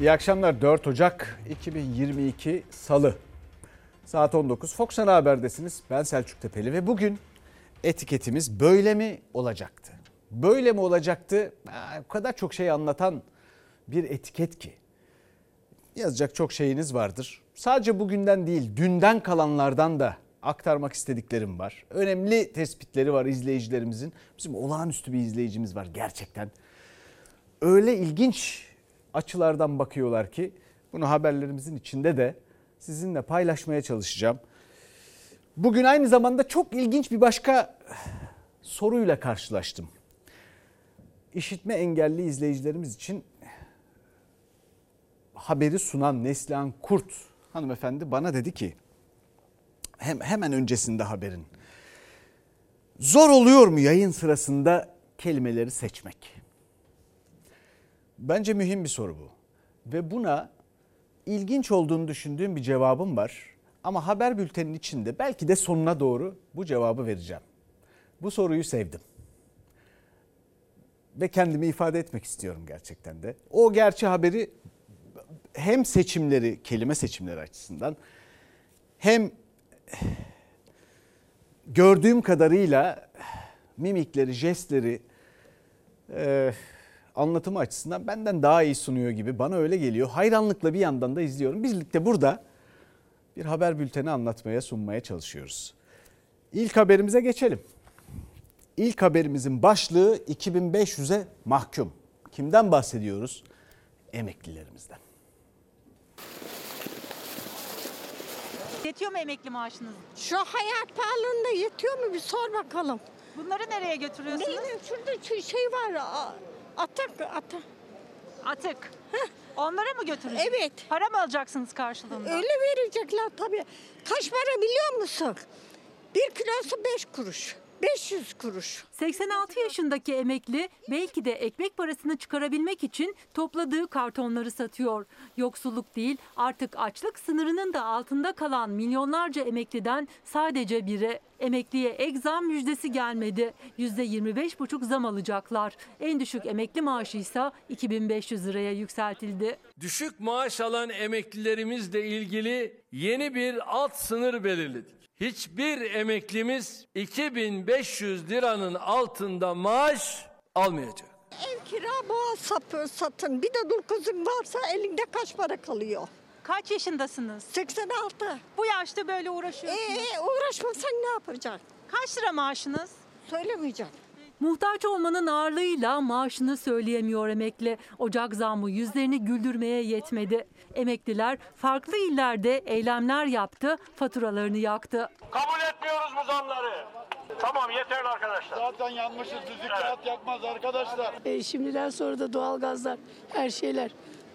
İyi akşamlar 4 Ocak 2022 Salı saat 19 Fox Ana Haber'desiniz. Ben Selçuk Tepeli ve bugün etiketimiz böyle mi olacaktı? Böyle mi olacaktı? O kadar çok şey anlatan bir etiket ki. Yazacak çok şeyiniz vardır. Sadece bugünden değil dünden kalanlardan da aktarmak istediklerim var. Önemli tespitleri var izleyicilerimizin. Bizim olağanüstü bir izleyicimiz var gerçekten. Öyle ilginç açılardan bakıyorlar ki bunu haberlerimizin içinde de sizinle paylaşmaya çalışacağım. Bugün aynı zamanda çok ilginç bir başka soruyla karşılaştım. İşitme engelli izleyicilerimiz için haberi sunan Neslihan Kurt hanımefendi bana dedi ki hem hemen öncesinde haberin zor oluyor mu yayın sırasında kelimeleri seçmek? Bence mühim bir soru bu. Ve buna ilginç olduğunu düşündüğüm bir cevabım var. Ama haber bülteninin içinde belki de sonuna doğru bu cevabı vereceğim. Bu soruyu sevdim. Ve kendimi ifade etmek istiyorum gerçekten de. O gerçi haberi hem seçimleri, kelime seçimleri açısından hem gördüğüm kadarıyla mimikleri, jestleri, e, anlatımı açısından benden daha iyi sunuyor gibi bana öyle geliyor. Hayranlıkla bir yandan da izliyorum. Birlikte burada bir haber bülteni anlatmaya, sunmaya çalışıyoruz. İlk haberimize geçelim. İlk haberimizin başlığı 2500'e mahkum. Kimden bahsediyoruz? Emeklilerimizden. Yetiyor mu emekli maaşınız? Şu hayat pahalılığında yetiyor mu bir sor bakalım. Bunları nereye götürüyorsunuz? Neydi? Şurada şu şey var. Atak, atak. Atık. Onlara mı götürüyorsunuz? Evet. Para mı alacaksınız karşılığında? Öyle verecekler tabii. Kaç para biliyor musun? Bir kilosu beş kuruş. 500 kuruş. 86 yaşındaki emekli belki de ekmek parasını çıkarabilmek için topladığı kartonları satıyor. Yoksulluk değil artık açlık sınırının da altında kalan milyonlarca emekliden sadece biri. Emekliye ek zam müjdesi gelmedi. %25,5 zam alacaklar. En düşük emekli maaşı ise 2500 liraya yükseltildi. Düşük maaş alan emeklilerimizle ilgili yeni bir alt sınır belirledik. Hiçbir emeklimiz 2500 liranın altında maaş almayacak. Ev kira boğaz sapı satın. Bir de dul kızın varsa elinde kaç para kalıyor? Kaç yaşındasınız? 86. Bu yaşta böyle uğraşıyorsunuz. Ee, uğraşmasan ne yapacaksın? Kaç lira maaşınız? Söylemeyeceğim. Muhtaç olmanın ağırlığıyla maaşını söyleyemiyor emekli. Ocak zammı yüzlerini güldürmeye yetmedi. Emekliler farklı illerde eylemler yaptı, faturalarını yaktı. Kabul etmiyoruz bu zamları. Tamam yeterli arkadaşlar. Zaten yanmışız. Düzlük kağıt yakmaz arkadaşlar. E, şimdiden sonra da doğalgazlar, her şeyler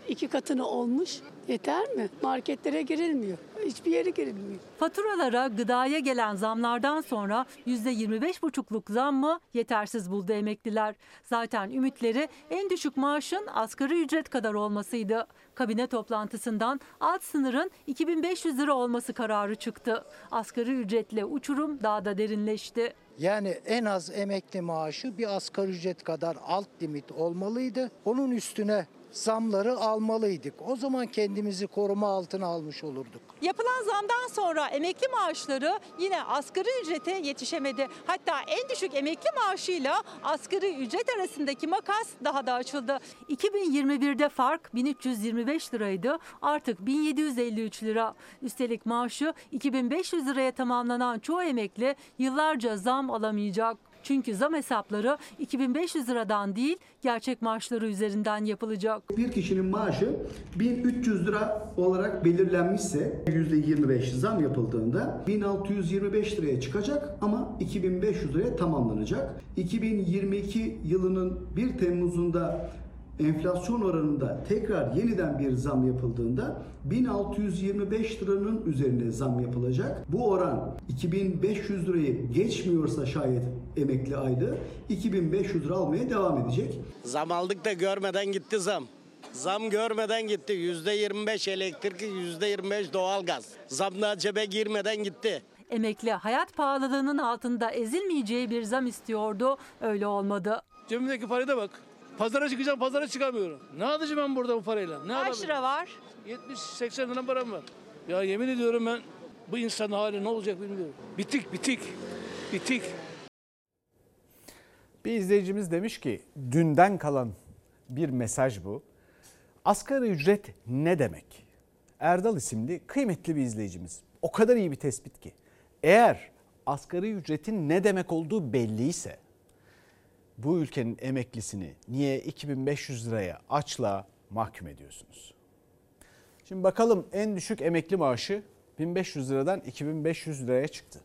iki katını olmuş. Yeter mi? Marketlere girilmiyor. Hiçbir yere girilmiyor. Faturalara, gıdaya gelen zamlardan sonra %25,5'luk zammı yetersiz buldu emekliler. Zaten ümitleri en düşük maaşın asgari ücret kadar olmasıydı. Kabine toplantısından alt sınırın 2500 lira olması kararı çıktı. Asgari ücretle uçurum daha da derinleşti. Yani en az emekli maaşı bir asgari ücret kadar alt limit olmalıydı. Onun üstüne zamları almalıydık. O zaman kendimizi koruma altına almış olurduk. Yapılan zamdan sonra emekli maaşları yine asgari ücrete yetişemedi. Hatta en düşük emekli maaşıyla asgari ücret arasındaki makas daha da açıldı. 2021'de fark 1325 liraydı. Artık 1753 lira. Üstelik maaşı 2500 liraya tamamlanan çoğu emekli yıllarca zam alamayacak. Çünkü zam hesapları 2500 liradan değil gerçek maaşları üzerinden yapılacak. Bir kişinin maaşı 1300 lira olarak belirlenmişse %25 zam yapıldığında 1625 liraya çıkacak ama 2500 liraya tamamlanacak. 2022 yılının 1 Temmuz'unda enflasyon oranında tekrar yeniden bir zam yapıldığında 1625 liranın üzerine zam yapılacak. Bu oran 2500 lirayı geçmiyorsa şayet emekli aylığı 2500 lira almaya devam edecek. Zam aldık da görmeden gitti zam. Zam görmeden gitti. Yüzde 25 elektrik, yüzde 25 doğalgaz. Zamlar cebe girmeden gitti. Emekli hayat pahalılığının altında ezilmeyeceği bir zam istiyordu. Öyle olmadı. Cebimdeki paraya da bak. Pazara çıkacağım pazara çıkamıyorum. Ne alacağım ben burada bu parayla? Ne Kaç lira var? 70-80 lira param var. Ya yemin ediyorum ben bu insanın hali ne olacak bilmiyorum. Bitik bitik. Bitik. Bir izleyicimiz demiş ki dünden kalan bir mesaj bu. Asgari ücret ne demek? Erdal isimli kıymetli bir izleyicimiz. O kadar iyi bir tespit ki. Eğer asgari ücretin ne demek olduğu belliyse bu ülkenin emeklisini niye 2500 liraya açla mahkum ediyorsunuz? Şimdi bakalım en düşük emekli maaşı 1500 liradan 2500 liraya çıktı.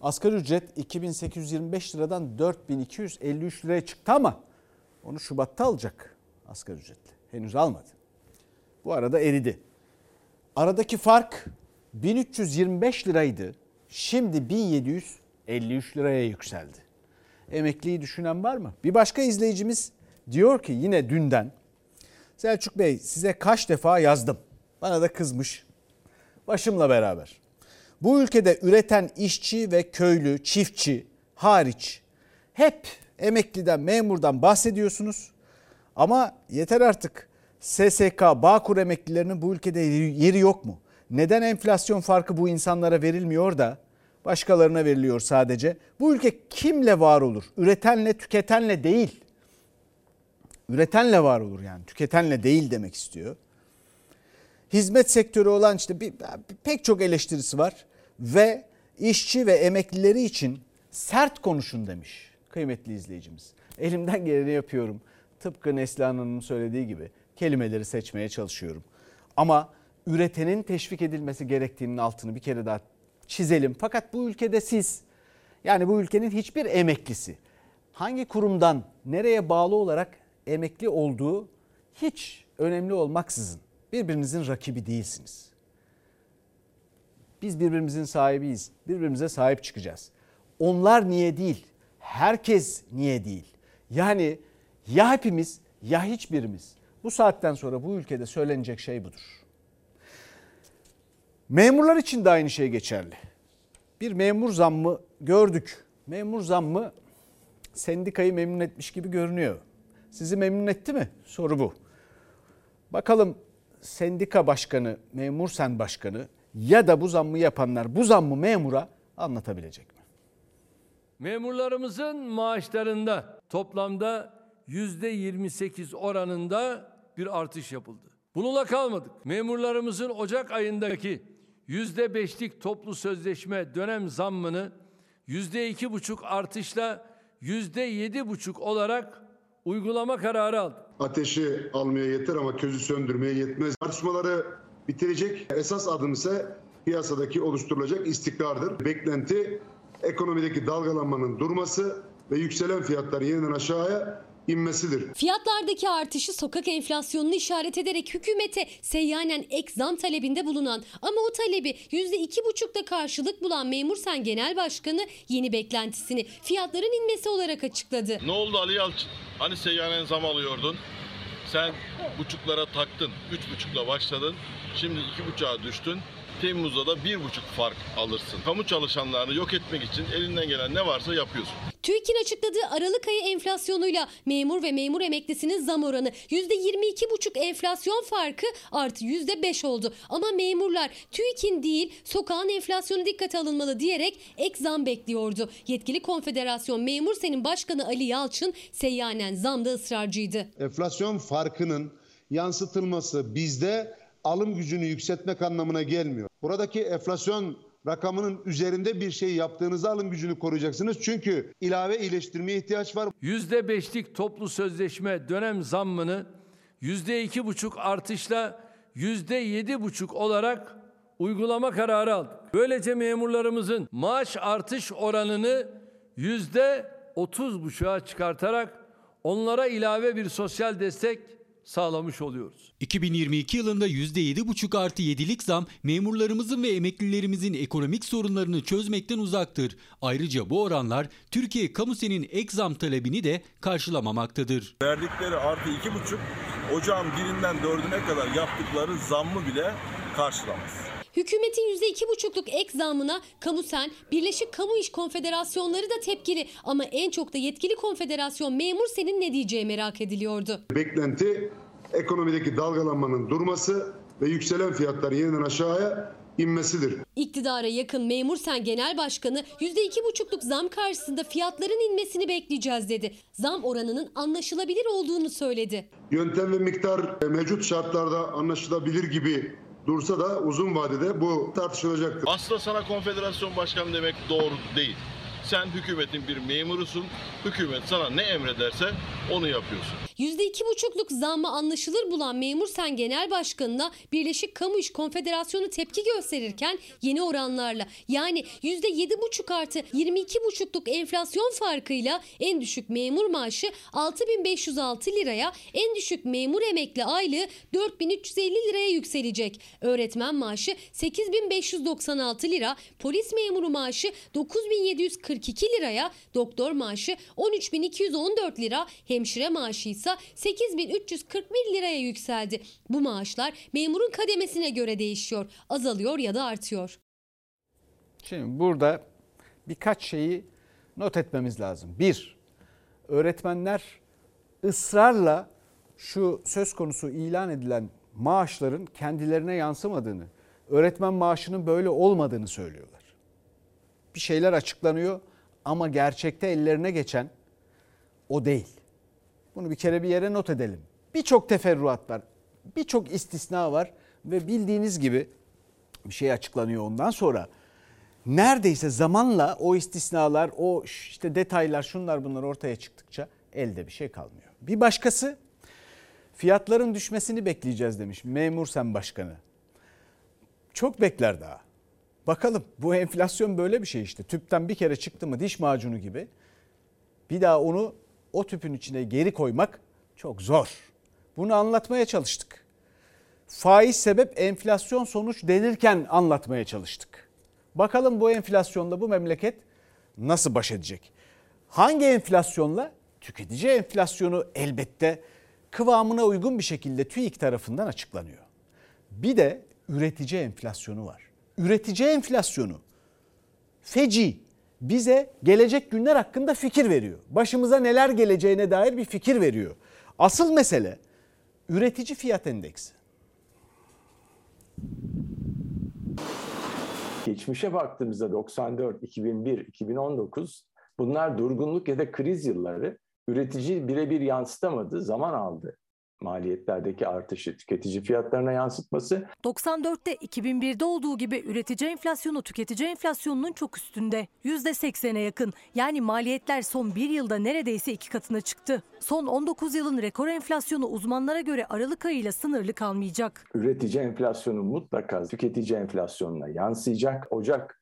Asgari ücret 2825 liradan 4253 liraya çıktı ama onu Şubat'ta alacak asgari ücretli. Henüz almadı. Bu arada eridi. Aradaki fark 1325 liraydı. Şimdi 1753 liraya yükseldi. Emekliyi düşünen var mı? Bir başka izleyicimiz diyor ki yine dünden Selçuk Bey size kaç defa yazdım. Bana da kızmış. Başımla beraber. Bu ülkede üreten işçi ve köylü, çiftçi hariç hep emekliden, memurdan bahsediyorsunuz. Ama yeter artık. SSK, Bağkur emeklilerinin bu ülkede yeri yok mu? Neden enflasyon farkı bu insanlara verilmiyor da başkalarına veriliyor sadece? Bu ülke kimle var olur? Üretenle, tüketenle değil. Üretenle var olur yani. Tüketenle değil demek istiyor. Hizmet sektörü olan işte bir, pek çok eleştirisi var ve işçi ve emeklileri için sert konuşun demiş kıymetli izleyicimiz. Elimden geleni yapıyorum. Tıpkı Neslihan Hanım'ın söylediği gibi kelimeleri seçmeye çalışıyorum. Ama üretenin teşvik edilmesi gerektiğinin altını bir kere daha çizelim. Fakat bu ülkede siz yani bu ülkenin hiçbir emeklisi hangi kurumdan nereye bağlı olarak emekli olduğu hiç önemli olmaksızın birbirinizin rakibi değilsiniz. Biz birbirimizin sahibiyiz. Birbirimize sahip çıkacağız. Onlar niye değil? Herkes niye değil? Yani ya hepimiz ya hiçbirimiz. Bu saatten sonra bu ülkede söylenecek şey budur. Memurlar için de aynı şey geçerli. Bir memur zammı gördük. Memur zammı sendikayı memnun etmiş gibi görünüyor. Sizi memnun etti mi? Soru bu. Bakalım sendika başkanı, memur sen başkanı ya da bu zammı yapanlar bu zammı memura anlatabilecek mi? Memurlarımızın maaşlarında toplamda %28 oranında bir artış yapıldı. Bununla kalmadık. Memurlarımızın Ocak ayındaki %5'lik toplu sözleşme dönem zammını %2,5 artışla %7,5 olarak uygulama kararı aldık. Ateşi almaya yeter ama közü söndürmeye yetmez. Tartışmaları bitirecek. Esas adım ise piyasadaki oluşturulacak istikrardır. Beklenti ekonomideki dalgalanmanın durması ve yükselen fiyatlar yeniden aşağıya inmesidir. Fiyatlardaki artışı sokak enflasyonunu işaret ederek hükümete seyyanen ek zam talebinde bulunan ama o talebi %2,5'da karşılık bulan Memur Sen Genel Başkanı yeni beklentisini fiyatların inmesi olarak açıkladı. Ne oldu Ali Yalçın? Hani seyyanen zam alıyordun? Sen buçuklara taktın. Üç buçukla başladın. Şimdi iki buçuğa düştün. Temmuz'da da bir buçuk fark alırsın. Kamu çalışanlarını yok etmek için elinden gelen ne varsa yapıyorsun. TÜİK'in açıkladığı Aralık ayı enflasyonuyla memur ve memur emeklisinin zam oranı %22,5 enflasyon farkı artı %5 oldu. Ama memurlar TÜİK'in değil sokağın enflasyonu dikkate alınmalı diyerek ek zam bekliyordu. Yetkili konfederasyon Memur Sen'in başkanı Ali Yalçın seyyanen zamda ısrarcıydı. Enflasyon farkının yansıtılması bizde alım gücünü yükseltmek anlamına gelmiyor. Buradaki enflasyon rakamının üzerinde bir şey yaptığınızda alım gücünü koruyacaksınız. Çünkü ilave iyileştirmeye ihtiyaç var. %5'lik toplu sözleşme dönem zammını %2,5 artışla %7,5 olarak uygulama kararı aldık. Böylece memurlarımızın maaş artış oranını %30,5'a çıkartarak onlara ilave bir sosyal destek sağlamış oluyoruz. 2022 yılında %7,5 artı 7'lik zam memurlarımızın ve emeklilerimizin ekonomik sorunlarını çözmekten uzaktır. Ayrıca bu oranlar Türkiye Kamusen'in ek zam talebini de karşılamamaktadır. Verdikleri artı 2,5 ocağın birinden dördüne kadar yaptıkları zammı bile karşılamaz. Hükümetin %2,5'luk ek zamına Kamusen, Birleşik Kamu İş Konfederasyonları da tepkili ama en çok da yetkili konfederasyon memur senin ne diyeceği merak ediliyordu. Beklenti ekonomideki dalgalanmanın durması ve yükselen fiyatların yeniden aşağıya inmesidir. İktidara yakın Memur Sen Genel Başkanı %2,5'luk zam karşısında fiyatların inmesini bekleyeceğiz dedi. Zam oranının anlaşılabilir olduğunu söyledi. Yöntem ve miktar mevcut şartlarda anlaşılabilir gibi dursa da uzun vadede bu tartışılacaktır. Aslında sana konfederasyon başkanı demek doğru değil. Sen hükümetin bir memurusun. Hükümet sana ne emrederse onu yapıyorsun. %2,5'luk zammı anlaşılır bulan Memur Sen Genel Başkanı'na Birleşik Kamu İş Konfederasyonu tepki gösterirken yeni oranlarla yani %7,5 artı 22,5'luk enflasyon farkıyla en düşük memur maaşı 6506 liraya, en düşük memur emekli aylığı 4350 liraya yükselecek. Öğretmen maaşı 8596 lira, polis memuru maaşı 9742 liraya, doktor maaşı 13214 lira, hemşire maaşı ise 8341 liraya yükseldi. Bu maaşlar memurun kademesine göre değişiyor, azalıyor ya da artıyor. Şimdi burada birkaç şeyi not etmemiz lazım. Bir, öğretmenler ısrarla şu söz konusu ilan edilen maaşların kendilerine yansımadığını, öğretmen maaşının böyle olmadığını söylüyorlar. Bir şeyler açıklanıyor ama gerçekte ellerine geçen o değil. Bunu bir kere bir yere not edelim. Birçok teferruat var, birçok istisna var ve bildiğiniz gibi bir şey açıklanıyor ondan sonra neredeyse zamanla o istisnalar, o işte detaylar, şunlar bunlar ortaya çıktıkça elde bir şey kalmıyor. Bir başkası fiyatların düşmesini bekleyeceğiz demiş memur sen başkanı. Çok bekler daha. Bakalım bu enflasyon böyle bir şey işte. Tüpten bir kere çıktı mı diş macunu gibi bir daha onu o tüpün içine geri koymak çok zor. Bunu anlatmaya çalıştık. Faiz sebep enflasyon sonuç denirken anlatmaya çalıştık. Bakalım bu enflasyonla bu memleket nasıl baş edecek? Hangi enflasyonla? Tüketici enflasyonu elbette kıvamına uygun bir şekilde TÜİK tarafından açıklanıyor. Bir de üretici enflasyonu var. Üretici enflasyonu feci bize gelecek günler hakkında fikir veriyor. Başımıza neler geleceğine dair bir fikir veriyor. Asıl mesele üretici fiyat endeksi. Geçmişe baktığımızda 94, 2001, 2019 bunlar durgunluk ya da kriz yılları üretici birebir yansıtamadı, zaman aldı maliyetlerdeki artışı tüketici fiyatlarına yansıtması. 94'te 2001'de olduğu gibi üretici enflasyonu tüketici enflasyonunun çok üstünde. %80'e yakın. Yani maliyetler son bir yılda neredeyse iki katına çıktı. Son 19 yılın rekor enflasyonu uzmanlara göre Aralık ayıyla sınırlı kalmayacak. Üretici enflasyonu mutlaka tüketici enflasyonuna yansıyacak. Ocak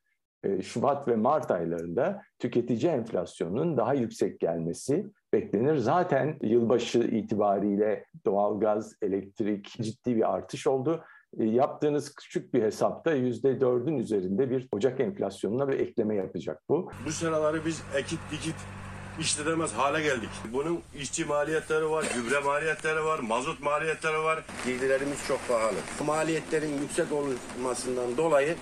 Şubat ve Mart aylarında tüketici enflasyonunun daha yüksek gelmesi beklenir. Zaten yılbaşı itibariyle doğalgaz, elektrik ciddi bir artış oldu. Yaptığınız küçük bir hesapta yüzde dördün üzerinde bir Ocak enflasyonuna bir ekleme yapacak bu. Bu sıraları biz ekit dikit işletemez hale geldik. Bunun işçi maliyetleri var, gübre maliyetleri var, mazot maliyetleri var. Girdilerimiz çok pahalı. Maliyetlerin yüksek olmasından dolayı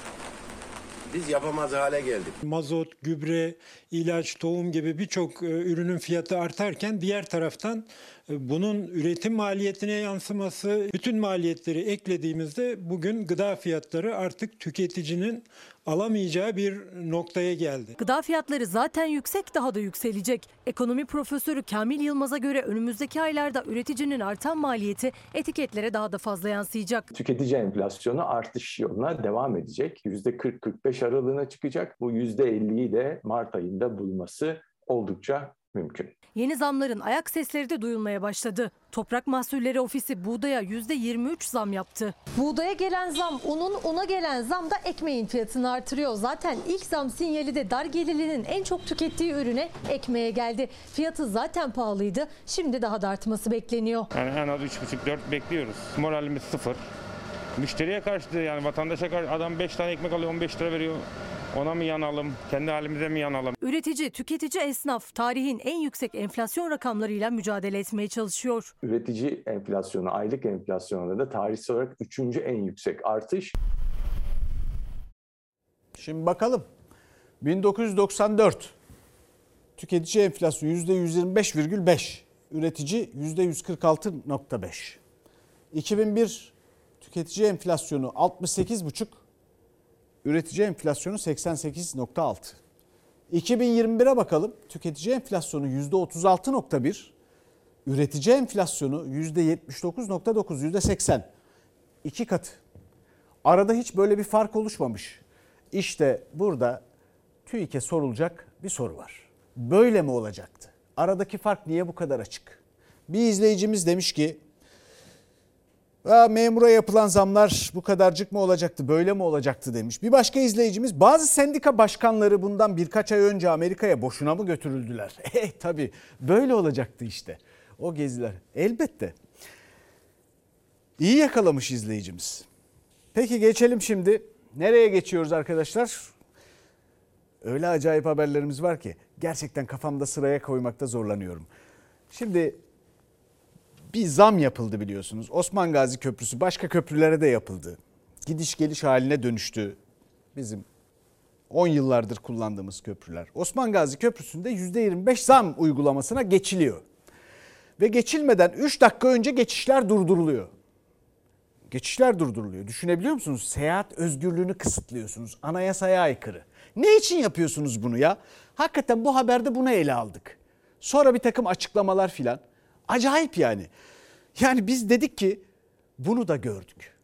biz yapamaz hale geldik. Mazot, gübre, ilaç, tohum gibi birçok ürünün fiyatı artarken diğer taraftan bunun üretim maliyetine yansıması, bütün maliyetleri eklediğimizde bugün gıda fiyatları artık tüketicinin alamayacağı bir noktaya geldi. Gıda fiyatları zaten yüksek daha da yükselecek. Ekonomi profesörü Kamil Yılmaz'a göre önümüzdeki aylarda üreticinin artan maliyeti etiketlere daha da fazla yansıyacak. Tüketici enflasyonu artış yoluna devam edecek. %40-45 aralığına çıkacak. Bu %50'yi de Mart ayında bulması oldukça mümkün. Yeni zamların ayak sesleri de duyulmaya başladı. Toprak Mahsulleri Ofisi buğdaya %23 zam yaptı. Buğdaya gelen zam, unun una gelen zam da ekmeğin fiyatını artırıyor. Zaten ilk zam sinyali de dar gelirlinin en çok tükettiği ürüne ekmeğe geldi. Fiyatı zaten pahalıydı. Şimdi daha da artması bekleniyor. Yani en az 3,5-4 bekliyoruz. Moralimiz sıfır. Müşteriye karşı yani vatandaşa karşı adam 5 tane ekmek alıyor 15 lira veriyor. Ona mı yanalım? Kendi halimize mi yanalım? Üretici, tüketici, esnaf tarihin en yüksek enflasyon rakamlarıyla mücadele etmeye çalışıyor. Üretici enflasyonu, aylık enflasyonunda da tarihsel olarak üçüncü en yüksek artış. Şimdi bakalım. 1994 tüketici enflasyonu %125,5. Üretici %146,5. 2001 tüketici enflasyonu 68,5. Üretici enflasyonu 88,6. 2021'e bakalım. Tüketici enflasyonu %36,1. Üretici enflasyonu %79,9, %80. İki katı. Arada hiç böyle bir fark oluşmamış. İşte burada TÜİK'e sorulacak bir soru var. Böyle mi olacaktı? Aradaki fark niye bu kadar açık? Bir izleyicimiz demiş ki "Aa, memura yapılan zamlar bu kadarcık mı olacaktı, böyle mi olacaktı demiş. Bir başka izleyicimiz bazı sendika başkanları bundan birkaç ay önce Amerika'ya boşuna mı götürüldüler? Eh tabii böyle olacaktı işte o geziler. Elbette. İyi yakalamış izleyicimiz. Peki geçelim şimdi. Nereye geçiyoruz arkadaşlar? Öyle acayip haberlerimiz var ki gerçekten kafamda sıraya koymakta zorlanıyorum. Şimdi bir zam yapıldı biliyorsunuz. Osman Gazi Köprüsü başka köprülere de yapıldı. Gidiş geliş haline dönüştü. Bizim 10 yıllardır kullandığımız köprüler. Osman Gazi Köprüsü'nde %25 zam uygulamasına geçiliyor. Ve geçilmeden 3 dakika önce geçişler durduruluyor. Geçişler durduruluyor. Düşünebiliyor musunuz? Seyahat özgürlüğünü kısıtlıyorsunuz. Anayasaya aykırı. Ne için yapıyorsunuz bunu ya? Hakikaten bu haberde bunu ele aldık. Sonra bir takım açıklamalar filan. Acayip yani. Yani biz dedik ki bunu da gördük.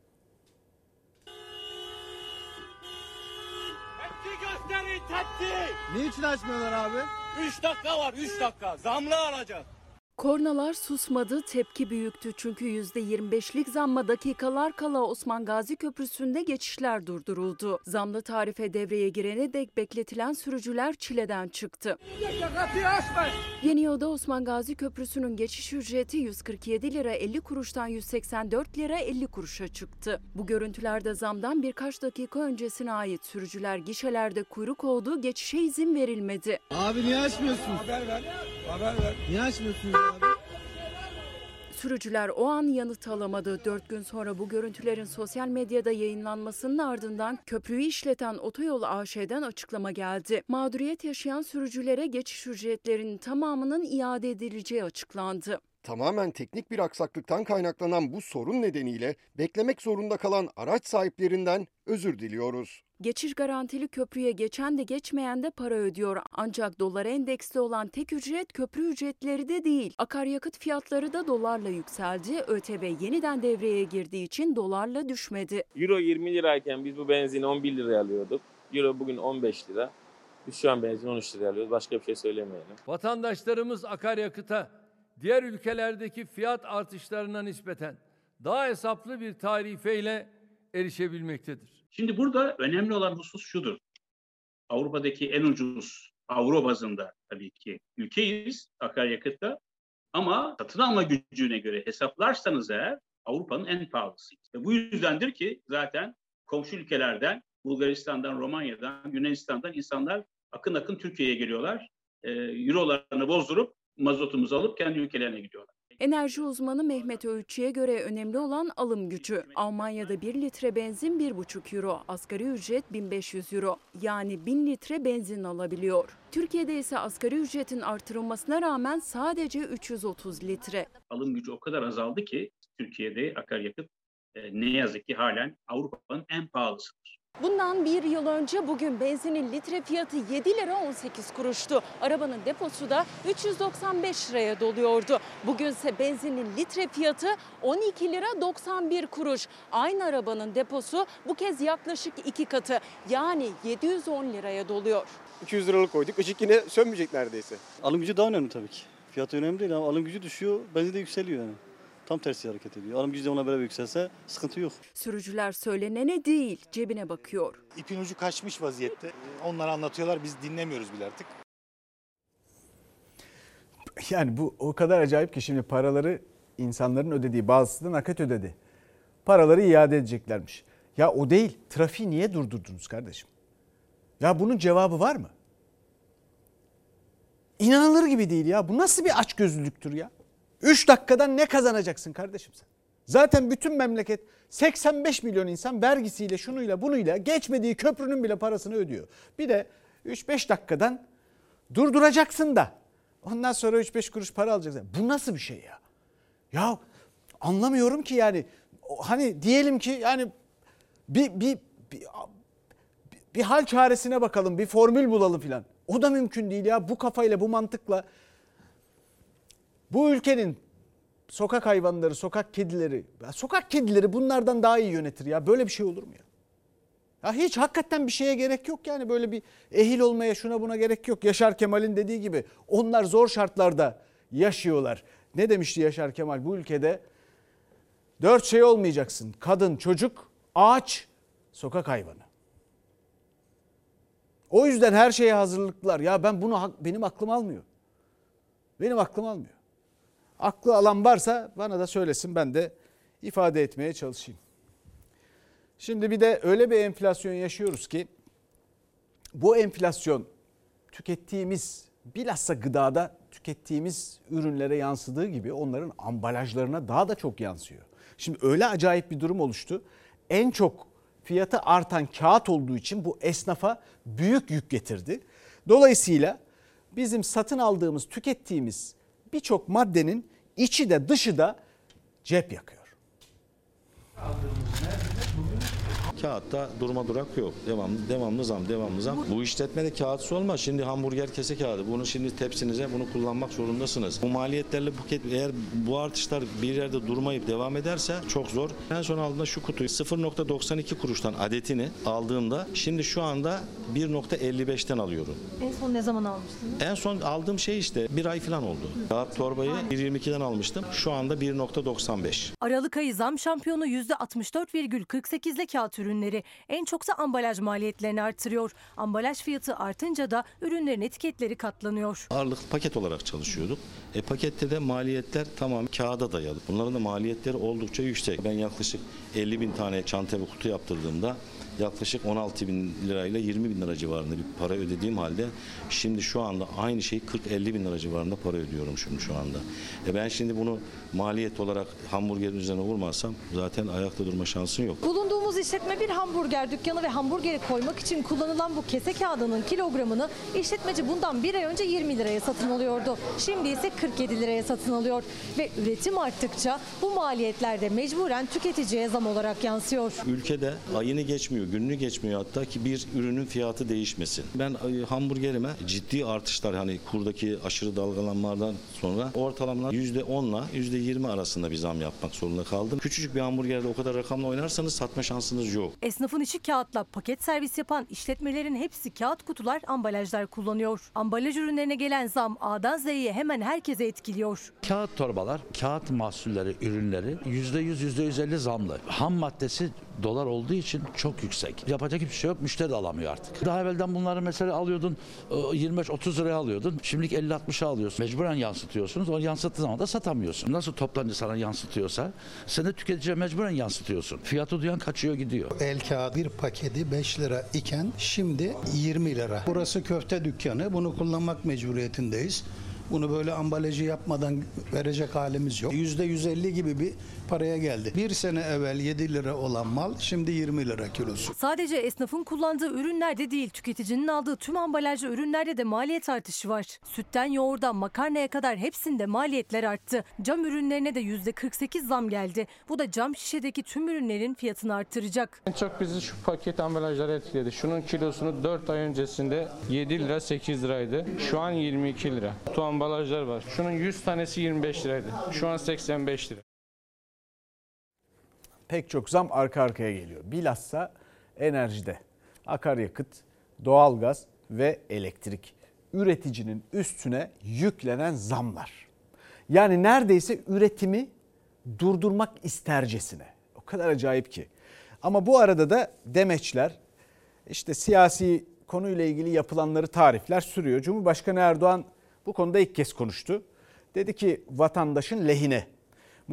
gösterin tepki. Niçin açmıyorlar abi? 3 dakika var 3 dakika. Zamlı alacağız. Kornalar susmadı, tepki büyüktü çünkü %25'lik zamma dakikalar kala Osman Gazi Köprüsü'nde geçişler durduruldu. Zamlı tarife devreye girene dek bekletilen sürücüler çileden çıktı. Yeni Osman Gazi Köprüsü'nün geçiş ücreti 147 lira 50 kuruştan 184 lira 50 kuruşa çıktı. Bu görüntülerde zamdan birkaç dakika öncesine ait sürücüler gişelerde kuyruk oldu, geçişe izin verilmedi. Abi niye açmıyorsunuz? Haber ver. Haber ver. Niye açmıyorsunuz abi? Sürücüler o an yanıt alamadı. Dört gün sonra bu görüntülerin sosyal medyada yayınlanmasının ardından köprüyü işleten Otoyol AŞ'den açıklama geldi. Mağduriyet yaşayan sürücülere geçiş ücretlerinin tamamının iade edileceği açıklandı. Tamamen teknik bir aksaklıktan kaynaklanan bu sorun nedeniyle beklemek zorunda kalan araç sahiplerinden özür diliyoruz. Geçiş garantili köprüye geçen de geçmeyen de para ödüyor. Ancak dolara endeksli olan tek ücret köprü ücretleri de değil. Akaryakıt fiyatları da dolarla yükseldi. ÖTV yeniden devreye girdiği için dolarla düşmedi. Euro 20 lirayken biz bu benzini 11 liraya alıyorduk. Euro bugün 15 lira. Biz şu an benzin 13 liraya alıyoruz. Başka bir şey söylemeyelim. Vatandaşlarımız akaryakıta diğer ülkelerdeki fiyat artışlarına nispeten daha hesaplı bir tarifeyle erişebilmektedir. Şimdi burada önemli olan husus şudur. Avrupa'daki en ucuz Avro bazında tabii ki ülkeyiz akaryakıtta ama satın alma gücüne göre hesaplarsanız eğer Avrupa'nın en pahalısıyız. Ve bu yüzdendir ki zaten komşu ülkelerden, Bulgaristan'dan, Romanya'dan, Yunanistan'dan insanlar akın akın Türkiye'ye geliyorlar. E, Eurolarını bozdurup mazotumuzu alıp kendi ülkelerine gidiyorlar. Enerji uzmanı Mehmet Öğütçü'ye göre önemli olan alım gücü. Almanya'da 1 litre benzin 1,5 euro, asgari ücret 1500 euro. Yani 1000 litre benzin alabiliyor. Türkiye'de ise asgari ücretin artırılmasına rağmen sadece 330 litre. Alım gücü o kadar azaldı ki Türkiye'de akaryakıt e, ne yazık ki halen Avrupa'nın en pahalısıdır. Bundan bir yıl önce bugün benzinin litre fiyatı 7 lira 18 kuruştu. Arabanın deposu da 395 liraya doluyordu. Bugünse benzinin litre fiyatı 12 lira 91 kuruş. Aynı arabanın deposu bu kez yaklaşık iki katı yani 710 liraya doluyor. 200 liralık koyduk. Işık yine sönmeyecek neredeyse. Alım gücü daha önemli tabii ki. Fiyatı önemli değil ama alım gücü düşüyor, benzin de yükseliyor yani. Tam tersi hareket ediyor. Alım gücü de ona beraber yükselse sıkıntı yok. Sürücüler söylenene değil cebine bakıyor. İpin ucu kaçmış vaziyette. Onlar anlatıyorlar biz dinlemiyoruz bile artık. Yani bu o kadar acayip ki şimdi paraları insanların ödediği bazısı da nakit ödedi. Paraları iade edeceklermiş. Ya o değil. Trafiği niye durdurdunuz kardeşim? Ya bunun cevabı var mı? İnanılır gibi değil ya. Bu nasıl bir açgözlülüktür ya? 3 dakikadan ne kazanacaksın kardeşim sen? Zaten bütün memleket 85 milyon insan vergisiyle şunuyla bunuyla geçmediği köprünün bile parasını ödüyor. Bir de 3-5 dakikadan durduracaksın da ondan sonra 3-5 kuruş para alacaksın. Bu nasıl bir şey ya? Ya anlamıyorum ki yani hani diyelim ki yani bir, bir, bir, bir hal çaresine bakalım bir formül bulalım filan. O da mümkün değil ya bu kafayla bu mantıkla bu ülkenin sokak hayvanları, sokak kedileri, sokak kedileri bunlardan daha iyi yönetir ya. Böyle bir şey olur mu ya? Ya hiç hakikaten bir şeye gerek yok yani böyle bir ehil olmaya şuna buna gerek yok. Yaşar Kemal'in dediği gibi onlar zor şartlarda yaşıyorlar. Ne demişti Yaşar Kemal bu ülkede? Dört şey olmayacaksın. Kadın, çocuk, ağaç, sokak hayvanı. O yüzden her şeye hazırlıklar. Ya ben bunu benim aklım almıyor. Benim aklım almıyor. Aklı alan varsa bana da söylesin ben de ifade etmeye çalışayım. Şimdi bir de öyle bir enflasyon yaşıyoruz ki bu enflasyon tükettiğimiz bilhassa gıdada tükettiğimiz ürünlere yansıdığı gibi onların ambalajlarına daha da çok yansıyor. Şimdi öyle acayip bir durum oluştu. En çok fiyatı artan kağıt olduğu için bu esnafa büyük yük getirdi. Dolayısıyla bizim satın aldığımız, tükettiğimiz birçok maddenin içi de dışı da cep yakıyor. Kağıtta durma durak yok. Devamlı devamlı zam, devamlı zam. Bu işletmede kağıtsız olmaz. Şimdi hamburger kese kağıdı. Bunu şimdi tepsinize bunu kullanmak zorundasınız. Bu maliyetlerle buket eğer bu artışlar bir yerde durmayıp devam ederse çok zor. En son aldığımda şu kutuyu 0.92 kuruştan adetini aldığımda şimdi şu anda 1.55'ten alıyorum. En son ne zaman almıştınız? En son aldığım şey işte bir ay falan oldu. Kağıt torbayı 1.22'den almıştım. Şu anda 1.95. Aralık ayı zam şampiyonu %64,48 ile kağıt ürünleri. En çoksa ambalaj maliyetlerini artırıyor. Ambalaj fiyatı artınca da ürünlerin etiketleri katlanıyor. Ağırlık paket olarak çalışıyorduk. E pakette de maliyetler tamam kağıda dayalı. Bunların da maliyetleri oldukça yüksek. Ben yaklaşık 50 bin tane çanta ve kutu yaptırdığımda yaklaşık 16 bin lirayla 20 bin lira civarında bir para ödediğim halde şimdi şu anda aynı şeyi 40-50 bin lira civarında para ödüyorum şimdi şu anda. E ben şimdi bunu maliyet olarak hamburgerin üzerine vurmazsam zaten ayakta durma şansın yok. Bulunduğumuz işletme bir hamburger dükkanı ve hamburgeri koymak için kullanılan bu kese kağıdının kilogramını işletmeci bundan bir ay önce 20 liraya satın alıyordu. Şimdi ise 47 liraya satın alıyor ve üretim arttıkça bu maliyetler de mecburen tüketiciye zam olarak yansıyor. Ülkede ayını geçmiyor, gününü geçmiyor hatta ki bir ürünün fiyatı değişmesin. Ben e, hamburgerime ciddi artışlar hani kurdaki aşırı dalgalanmalardan sonra ortalamalar %10'la %20 arasında bir zam yapmak zorunda kaldım. Küçücük bir hamburgerde o kadar rakamla oynarsanız satma şansınız yok. Esnafın içi kağıtla paket servis yapan işletmelerin hepsi kağıt kutular, ambalajlar kullanıyor. Ambalaj ürünlerine gelen zam A'dan Z'ye hemen herkese etkiliyor. Kağıt torbalar, kağıt mahsulleri, ürünleri %100, %150 zamlı. Ham maddesi dolar olduğu için çok yüksek. Yapacak hiçbir şey yok. Müşteri de alamıyor artık. Daha evvelden bunları mesela alıyordun 25-30 liraya alıyordun. Şimdilik 50-60'a alıyorsun. Mecburen yansıtıyorsunuz. O yansıttığı zaman da satamıyorsun. Nasıl toptancı sana yansıtıyorsa sen de tüketiciye mecburen yansıtıyorsun. Fiyatı duyan kaçıyor gidiyor. El kağıt bir paketi 5 lira iken şimdi 20 lira. Burası köfte dükkanı. Bunu kullanmak mecburiyetindeyiz. Bunu böyle ambalajı yapmadan verecek halimiz yok. %150 gibi bir paraya geldi. Bir sene evvel 7 lira olan mal şimdi 20 lira kilosu. Sadece esnafın kullandığı ürünlerde değil, tüketicinin aldığı tüm ambalajlı ürünlerde de maliyet artışı var. Sütten yoğurda, makarnaya kadar hepsinde maliyetler arttı. Cam ürünlerine de %48 zam geldi. Bu da cam şişedeki tüm ürünlerin fiyatını arttıracak. En çok bizi şu paket ambalajları etkiledi. Şunun kilosunu 4 ay öncesinde 7 lira 8 liraydı. Şu an 22 lira. Tu ambalajlar var. Şunun 100 tanesi 25 liraydı. Şu an 85 lira. Pek çok zam arka arkaya geliyor. Bilhassa enerjide. Akaryakıt, doğalgaz ve elektrik. Üreticinin üstüne yüklenen zamlar. Yani neredeyse üretimi durdurmak istercesine. O kadar acayip ki. Ama bu arada da demeçler, işte siyasi konuyla ilgili yapılanları tarifler sürüyor. Cumhurbaşkanı Erdoğan bu konuda ilk kez konuştu. Dedi ki vatandaşın lehine.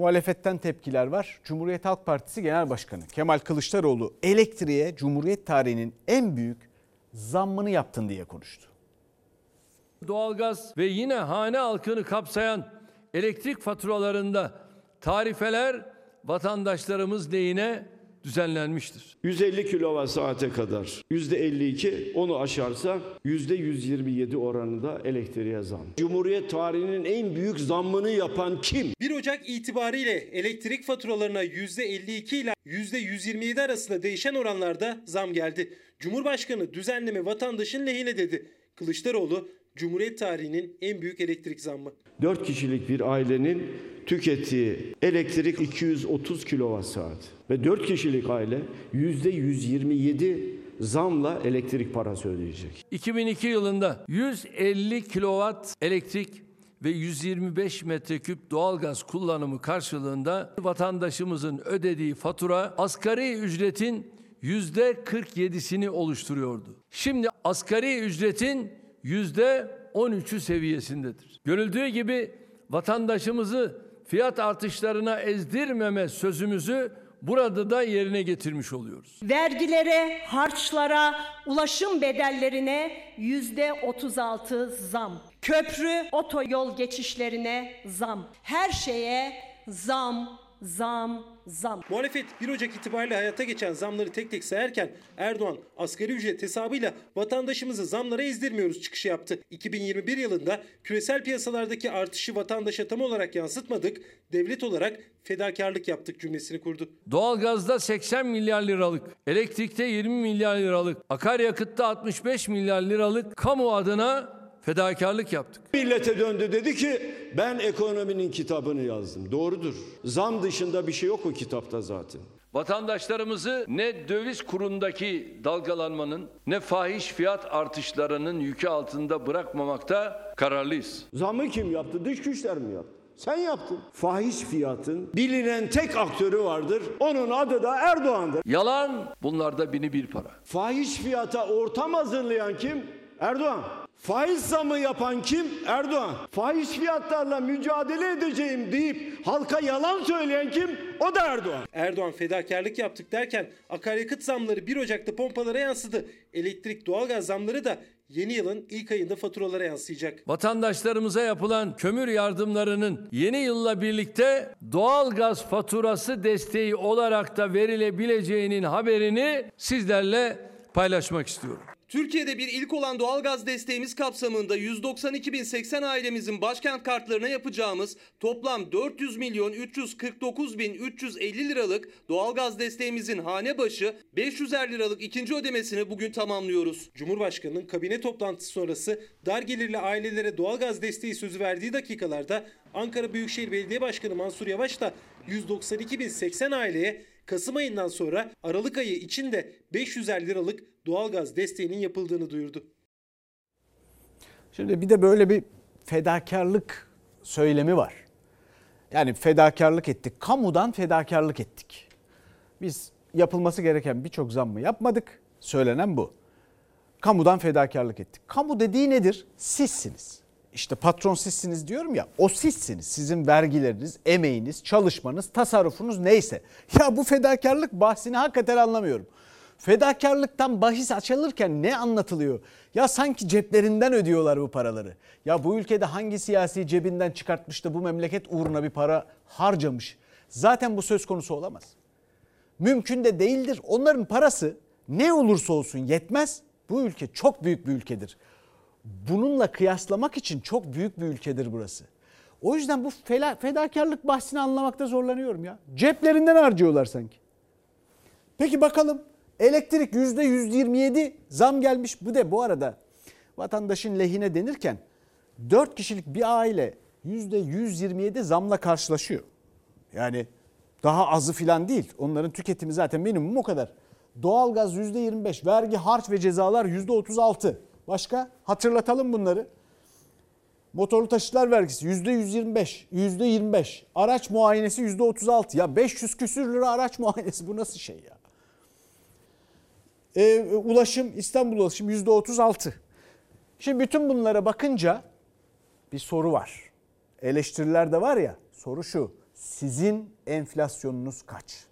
Muhalefetten tepkiler var. Cumhuriyet Halk Partisi Genel Başkanı Kemal Kılıçdaroğlu elektriğe Cumhuriyet tarihinin en büyük zammını yaptın diye konuştu. Doğalgaz ve yine hane halkını kapsayan elektrik faturalarında tarifeler vatandaşlarımız lehine düzenlenmiştir. 150 kilowatt saate kadar %52 onu aşarsa %127 oranında elektriğe zam. Cumhuriyet tarihinin en büyük zammını yapan kim? 1 Ocak itibariyle elektrik faturalarına %52 ile %127 arasında değişen oranlarda zam geldi. Cumhurbaşkanı düzenleme vatandaşın lehine dedi. Kılıçdaroğlu Cumhuriyet tarihinin en büyük elektrik zammı. 4 kişilik bir ailenin tükettiği elektrik 230 kilowatt saat ve 4 kişilik aile %127 zamla elektrik parası ödeyecek. 2002 yılında 150 kilowatt elektrik ve 125 metreküp doğalgaz kullanımı karşılığında vatandaşımızın ödediği fatura asgari ücretin yüzde 47'sini oluşturuyordu. Şimdi asgari ücretin yüzde 13'ü seviyesindedir. Görüldüğü gibi vatandaşımızı fiyat artışlarına ezdirmeme sözümüzü burada da yerine getirmiş oluyoruz. Vergilere, harçlara, ulaşım bedellerine yüzde 36 zam. Köprü, otoyol geçişlerine zam. Her şeye zam, zam, zam. Muhalefet 1 Ocak itibariyle hayata geçen zamları tek tek sayarken Erdoğan asgari ücret hesabıyla vatandaşımızı zamlara ezdirmiyoruz çıkışı yaptı. 2021 yılında küresel piyasalardaki artışı vatandaşa tam olarak yansıtmadık, devlet olarak fedakarlık yaptık cümlesini kurdu. Doğalgazda 80 milyar liralık, elektrikte 20 milyar liralık, akaryakıtta 65 milyar liralık kamu adına fedakarlık yaptık. Millete döndü dedi ki ben ekonominin kitabını yazdım. Doğrudur. Zam dışında bir şey yok o kitapta zaten. Vatandaşlarımızı ne döviz kurundaki dalgalanmanın ne fahiş fiyat artışlarının yükü altında bırakmamakta kararlıyız. Zamı kim yaptı? Dış güçler mi yaptı? Sen yaptın. Fahiş fiyatın bilinen tek aktörü vardır. Onun adı da Erdoğan'dır. Yalan bunlarda bini bir para. Fahiş fiyata ortam hazırlayan kim? Erdoğan. Faiz zamı yapan kim? Erdoğan. Fahiş fiyatlarla mücadele edeceğim deyip halka yalan söyleyen kim? O da Erdoğan. Erdoğan fedakarlık yaptık derken akaryakıt zamları 1 Ocak'ta pompalara yansıdı. Elektrik, doğalgaz zamları da yeni yılın ilk ayında faturalara yansıyacak. Vatandaşlarımıza yapılan kömür yardımlarının yeni yılla birlikte doğalgaz faturası desteği olarak da verilebileceğinin haberini sizlerle paylaşmak istiyorum. Türkiye'de bir ilk olan doğalgaz desteğimiz kapsamında 192.080 ailemizin başkent kartlarına yapacağımız toplam 400 milyon 349 bin 350 liralık doğalgaz desteğimizin hane başı 500'er liralık ikinci ödemesini bugün tamamlıyoruz. Cumhurbaşkanının kabine toplantısı sonrası dar gelirli ailelere doğalgaz desteği sözü verdiği dakikalarda Ankara Büyükşehir Belediye Başkanı Mansur Yavaş da 192.080 aileye Kasım ayından sonra Aralık ayı içinde 500'er liralık doğalgaz desteğinin yapıldığını duyurdu. Şimdi bir de böyle bir fedakarlık söylemi var. Yani fedakarlık ettik. Kamudan fedakarlık ettik. Biz yapılması gereken birçok zammı yapmadık. Söylenen bu. Kamudan fedakarlık ettik. Kamu dediği nedir? Sizsiniz. İşte patron sizsiniz diyorum ya o sizsiniz. Sizin vergileriniz, emeğiniz, çalışmanız, tasarrufunuz neyse. Ya bu fedakarlık bahsini hakikaten anlamıyorum. Fedakarlıktan bahis açılırken ne anlatılıyor? Ya sanki ceplerinden ödüyorlar bu paraları. Ya bu ülkede hangi siyasi cebinden çıkartmış da bu memleket uğruna bir para harcamış? Zaten bu söz konusu olamaz. Mümkün de değildir. Onların parası ne olursa olsun yetmez. Bu ülke çok büyük bir ülkedir. Bununla kıyaslamak için çok büyük bir ülkedir burası. O yüzden bu fedakarlık bahsini anlamakta zorlanıyorum ya. Ceplerinden harcıyorlar sanki. Peki bakalım elektrik %127 zam gelmiş. Bu de bu arada vatandaşın lehine denirken 4 kişilik bir aile %127 zamla karşılaşıyor. Yani daha azı filan değil. Onların tüketimi zaten minimum o kadar. Doğalgaz %25, vergi, harç ve cezalar %36. Başka? Hatırlatalım bunları. Motorlu taşıtlar vergisi %125, %25. Araç muayenesi %36. Ya 500 küsür lira araç muayenesi bu nasıl şey ya? Ee, ulaşım, İstanbul ulaşım %36. Şimdi bütün bunlara bakınca bir soru var. Eleştiriler de var ya soru şu. Sizin enflasyonunuz kaç?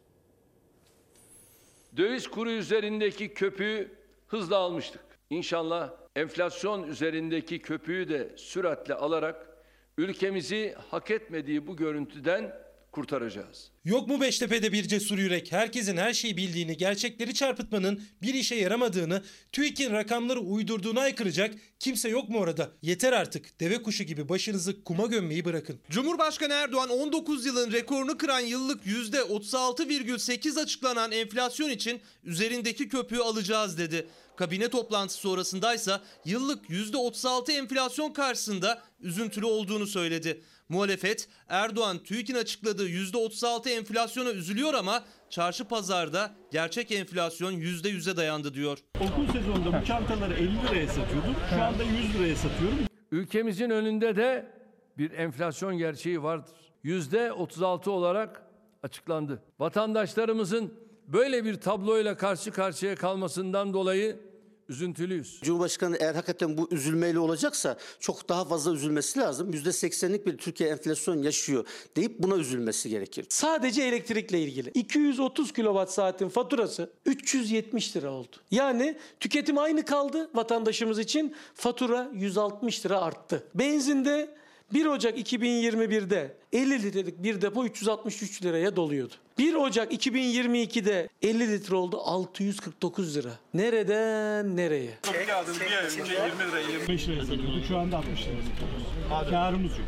Döviz kuru üzerindeki köpüğü hızla almıştık. İnşallah enflasyon üzerindeki köpüğü de süratle alarak ülkemizi hak etmediği bu görüntüden kurtaracağız. Yok mu Beştepe'de bir cesur yürek? Herkesin her şeyi bildiğini, gerçekleri çarpıtmanın bir işe yaramadığını, TÜİK'in rakamları uydurduğunu aykıracak kimse yok mu orada? Yeter artık. Deve kuşu gibi başınızı kuma gömmeyi bırakın. Cumhurbaşkanı Erdoğan 19 yılın rekorunu kıran yıllık %36,8 açıklanan enflasyon için üzerindeki köpüğü alacağız dedi. Kabine toplantısı sonrasındaysa yıllık %36 enflasyon karşısında üzüntülü olduğunu söyledi. Muhalefet Erdoğan TÜİK'in açıkladığı %36 enflasyona üzülüyor ama çarşı pazarda gerçek enflasyon %100'e dayandı diyor. Okul sezonunda bu çantaları 50 liraya satıyordum. Şu anda 100 liraya satıyorum. Ülkemizin önünde de bir enflasyon gerçeği vardır. Yüzde 36 olarak açıklandı. Vatandaşlarımızın böyle bir tabloyla karşı karşıya kalmasından dolayı üzüntülüyüz. Cumhurbaşkanı eğer hakikaten bu üzülmeyle olacaksa çok daha fazla üzülmesi lazım. %80'lik bir Türkiye enflasyon yaşıyor deyip buna üzülmesi gerekir. Sadece elektrikle ilgili. 230 kilowatt saatin faturası 370 lira oldu. Yani tüketim aynı kaldı vatandaşımız için fatura 160 lira arttı. Benzinde 1 Ocak 2021'de 50 litrelik bir depo 363 liraya doluyordu. 1 Ocak 2022'de 50 litre oldu 649 lira. Nereden nereye? Kağıdını bir ay önce 20 lira 25 liraya satıyorduk. Şu anda 60 liraya satıyoruz. Karımız yok.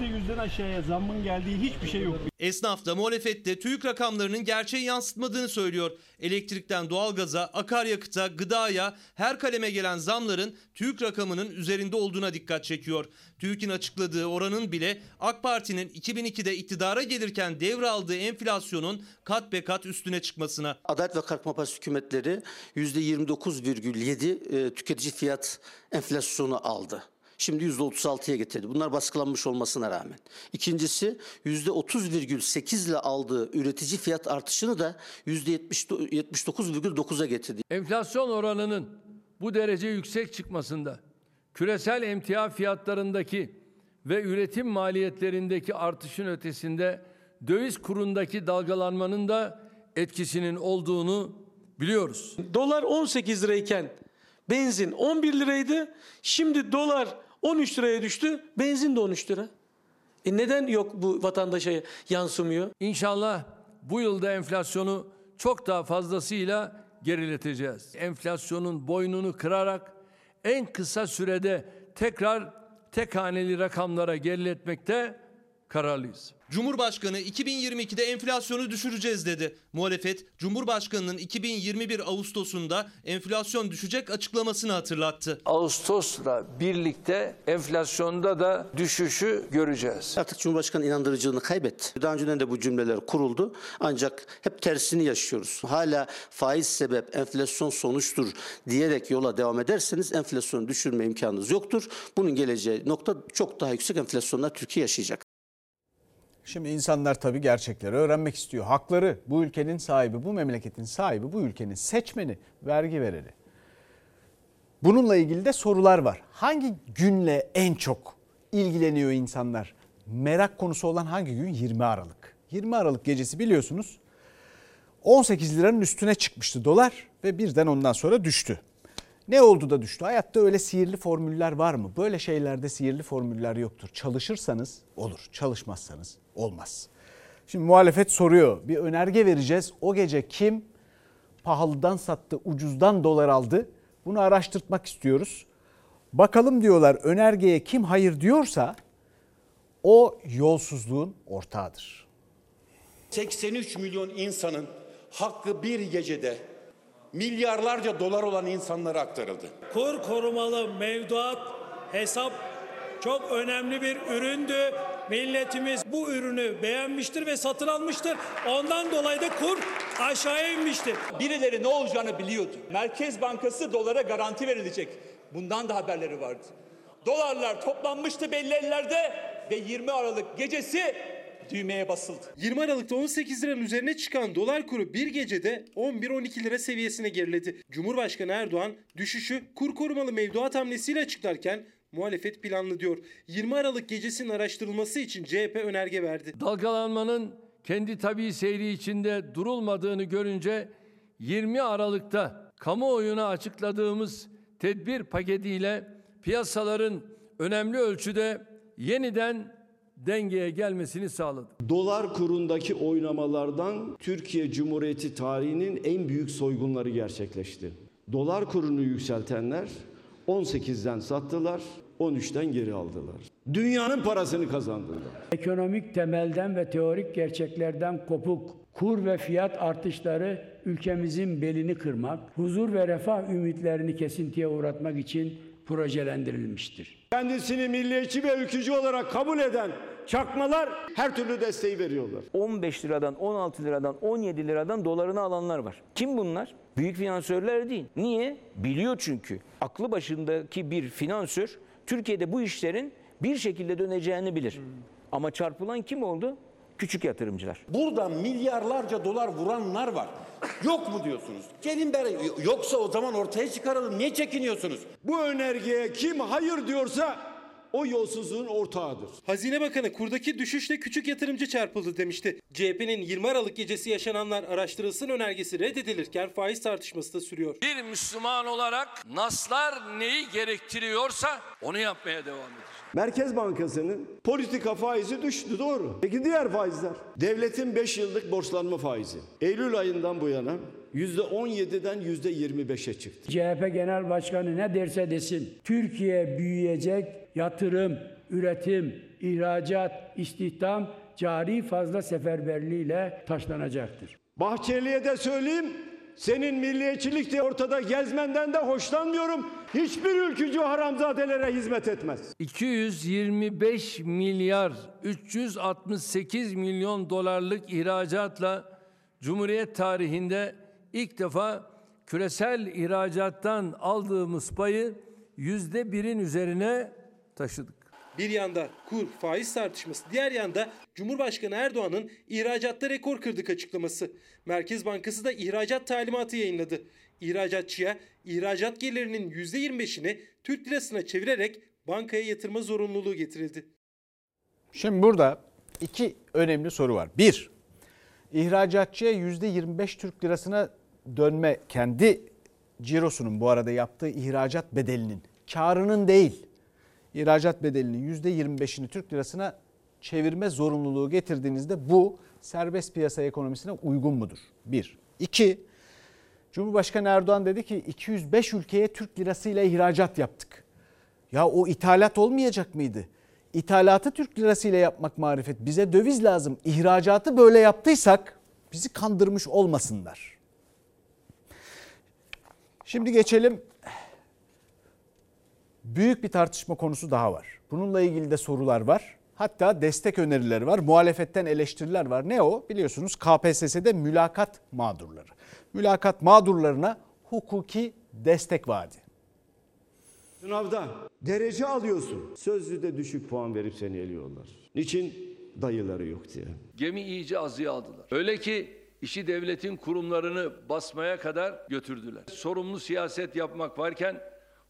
%100'den aşağıya zammın geldiği hiçbir şey yok. Esnaf da muhalefette TÜİK rakamlarının gerçeği yansıtmadığını söylüyor. Elektrikten doğalgaza, akaryakıta, gıdaya her kaleme gelen zamların TÜİK rakamının üzerinde olduğuna dikkat çekiyor. TÜİK'in açıkladığı oranın bile AK Parti'nin 2002'de iktidara gelirken devraldığı enflasyonun kat be kat üstüne çıkmasına. Adalet ve Kalkınma Partisi hükümetleri %29,7 e, tüketici fiyat enflasyonu aldı. Şimdi %36'ya getirdi. Bunlar baskılanmış olmasına rağmen. İkincisi %30,8 ile aldığı üretici fiyat artışını da %79,9'a getirdi. Enflasyon oranının bu derece yüksek çıkmasında küresel emtia fiyatlarındaki ve üretim maliyetlerindeki artışın ötesinde döviz kurundaki dalgalanmanın da etkisinin olduğunu biliyoruz. Dolar 18 lirayken benzin 11 liraydı. Şimdi dolar 13 liraya düştü. Benzin de 13 lira. E neden yok bu vatandaşa yansımıyor? İnşallah bu yılda enflasyonu çok daha fazlasıyla gerileteceğiz. Enflasyonun boynunu kırarak en kısa sürede tekrar tek haneli rakamlara geriletmekte kararlıyız. Cumhurbaşkanı 2022'de enflasyonu düşüreceğiz dedi. Muhalefet Cumhurbaşkanının 2021 Ağustos'unda enflasyon düşecek açıklamasını hatırlattı. Ağustos'la birlikte enflasyonda da düşüşü göreceğiz. Artık Cumhurbaşkanı inandırıcılığını kaybetti. Daha önceden de bu cümleler kuruldu. Ancak hep tersini yaşıyoruz. Hala faiz sebep, enflasyon sonuçtur diyerek yola devam ederseniz enflasyonu düşürme imkanınız yoktur. Bunun geleceği nokta çok daha yüksek enflasyonlar Türkiye yaşayacak. Şimdi insanlar tabii gerçekleri öğrenmek istiyor. Hakları bu ülkenin sahibi, bu memleketin sahibi, bu ülkenin seçmeni, vergi vereni. Bununla ilgili de sorular var. Hangi günle en çok ilgileniyor insanlar? Merak konusu olan hangi gün? 20 Aralık. 20 Aralık gecesi biliyorsunuz 18 liranın üstüne çıkmıştı dolar ve birden ondan sonra düştü. Ne oldu da düştü? Hayatta öyle sihirli formüller var mı? Böyle şeylerde sihirli formüller yoktur. Çalışırsanız olur, çalışmazsanız olmaz. Şimdi muhalefet soruyor. Bir önerge vereceğiz. O gece kim pahalıdan sattı, ucuzdan dolar aldı? Bunu araştırtmak istiyoruz. Bakalım diyorlar önergeye kim hayır diyorsa o yolsuzluğun ortağıdır. 83 milyon insanın hakkı bir gecede milyarlarca dolar olan insanlara aktarıldı. Kur korumalı mevduat hesap çok önemli bir üründü. Milletimiz bu ürünü beğenmiştir ve satın almıştır. Ondan dolayı da kur aşağıya inmiştir. Birileri ne olacağını biliyordu. Merkez Bankası dolara garanti verilecek. Bundan da haberleri vardı. Dolarlar toplanmıştı belli ellerde ve 20 Aralık gecesi düğmeye basıldı. 20 Aralık'ta 18 liranın üzerine çıkan dolar kuru bir gecede 11-12 lira seviyesine geriledi. Cumhurbaşkanı Erdoğan düşüşü kur korumalı mevduat hamlesiyle açıklarken muhalefet planlı diyor. 20 Aralık gecesinin araştırılması için CHP önerge verdi. Dalgalanmanın kendi tabii seyri içinde durulmadığını görünce 20 Aralık'ta kamuoyuna açıkladığımız tedbir paketiyle piyasaların önemli ölçüde yeniden dengeye gelmesini sağladı. Dolar kurundaki oynamalardan Türkiye Cumhuriyeti tarihinin en büyük soygunları gerçekleşti. Dolar kurunu yükseltenler 18'den sattılar, 13'ten geri aldılar. Dünyanın parasını kazandılar. Ekonomik temelden ve teorik gerçeklerden kopuk kur ve fiyat artışları ülkemizin belini kırmak, huzur ve refah ümitlerini kesintiye uğratmak için projelendirilmiştir. Kendisini milliyetçi ve ülkücü olarak kabul eden çakmalar her türlü desteği veriyorlar. 15 liradan, 16 liradan, 17 liradan dolarını alanlar var. Kim bunlar? Büyük finansörler değil. Niye? Biliyor çünkü. Aklı başındaki bir finansör Türkiye'de bu işlerin bir şekilde döneceğini bilir. Ama çarpılan kim oldu? Küçük yatırımcılar. Burada milyarlarca dolar vuranlar var. Yok mu diyorsunuz? Gelin beri yoksa o zaman ortaya çıkaralım. Niye çekiniyorsunuz? Bu önergeye kim hayır diyorsa o yolsuzluğun ortağıdır. Hazine Bakanı kurdaki düşüşle küçük yatırımcı çarpıldı demişti. CHP'nin 20 Aralık gecesi yaşananlar araştırılsın önergesi reddedilirken faiz tartışması da sürüyor. Bir Müslüman olarak naslar neyi gerektiriyorsa onu yapmaya devam edeceğiz. Merkez Bankası'nın politika faizi düştü doğru. Peki diğer faizler? Devletin 5 yıllık borçlanma faizi. Eylül ayından bu yana %17'den %25'e çıktı. CHP Genel Başkanı ne derse desin, Türkiye büyüyecek, yatırım, üretim, ihracat, istihdam, cari fazla seferberliğiyle taşlanacaktır. Bahçeli'ye de söyleyeyim. Senin milliyetçilik de ortada gezmenden de hoşlanmıyorum. Hiçbir ülkücü haramzadelere hizmet etmez. 225 milyar 368 milyon dolarlık ihracatla Cumhuriyet tarihinde ilk defa küresel ihracattan aldığımız payı yüzde birin üzerine taşıdık. Bir yanda kur, faiz tartışması, diğer yanda Cumhurbaşkanı Erdoğan'ın ihracatta rekor kırdık açıklaması. Merkez Bankası da ihracat talimatı yayınladı. İhracatçıya ihracat gelirinin %25'ini Türk lirasına çevirerek bankaya yatırma zorunluluğu getirildi. Şimdi burada iki önemli soru var. Bir, ihracatçıya %25 Türk lirasına dönme kendi cirosunun bu arada yaptığı ihracat bedelinin, karının değil, ihracat bedelinin %25'ini Türk lirasına çevirme zorunluluğu getirdiğinizde bu serbest piyasa ekonomisine uygun mudur? Bir. İki, Cumhurbaşkanı Erdoğan dedi ki 205 ülkeye Türk lirasıyla ihracat yaptık. Ya o ithalat olmayacak mıydı? İthalatı Türk lirasıyla yapmak marifet. Bize döviz lazım. İhracatı böyle yaptıysak bizi kandırmış olmasınlar. Şimdi geçelim. Büyük bir tartışma konusu daha var. Bununla ilgili de sorular var. Hatta destek önerileri var. Muhalefetten eleştiriler var. Ne o? Biliyorsunuz KPSS'de mülakat mağdurları. Mülakat mağdurlarına hukuki destek vaadi. Sınavda derece alıyorsun. Sözlüde düşük puan verip seni eliyorlar. Niçin? Dayıları yok diye. Gemi iyice azıya aldılar. Öyle ki işi devletin kurumlarını basmaya kadar götürdüler. Sorumlu siyaset yapmak varken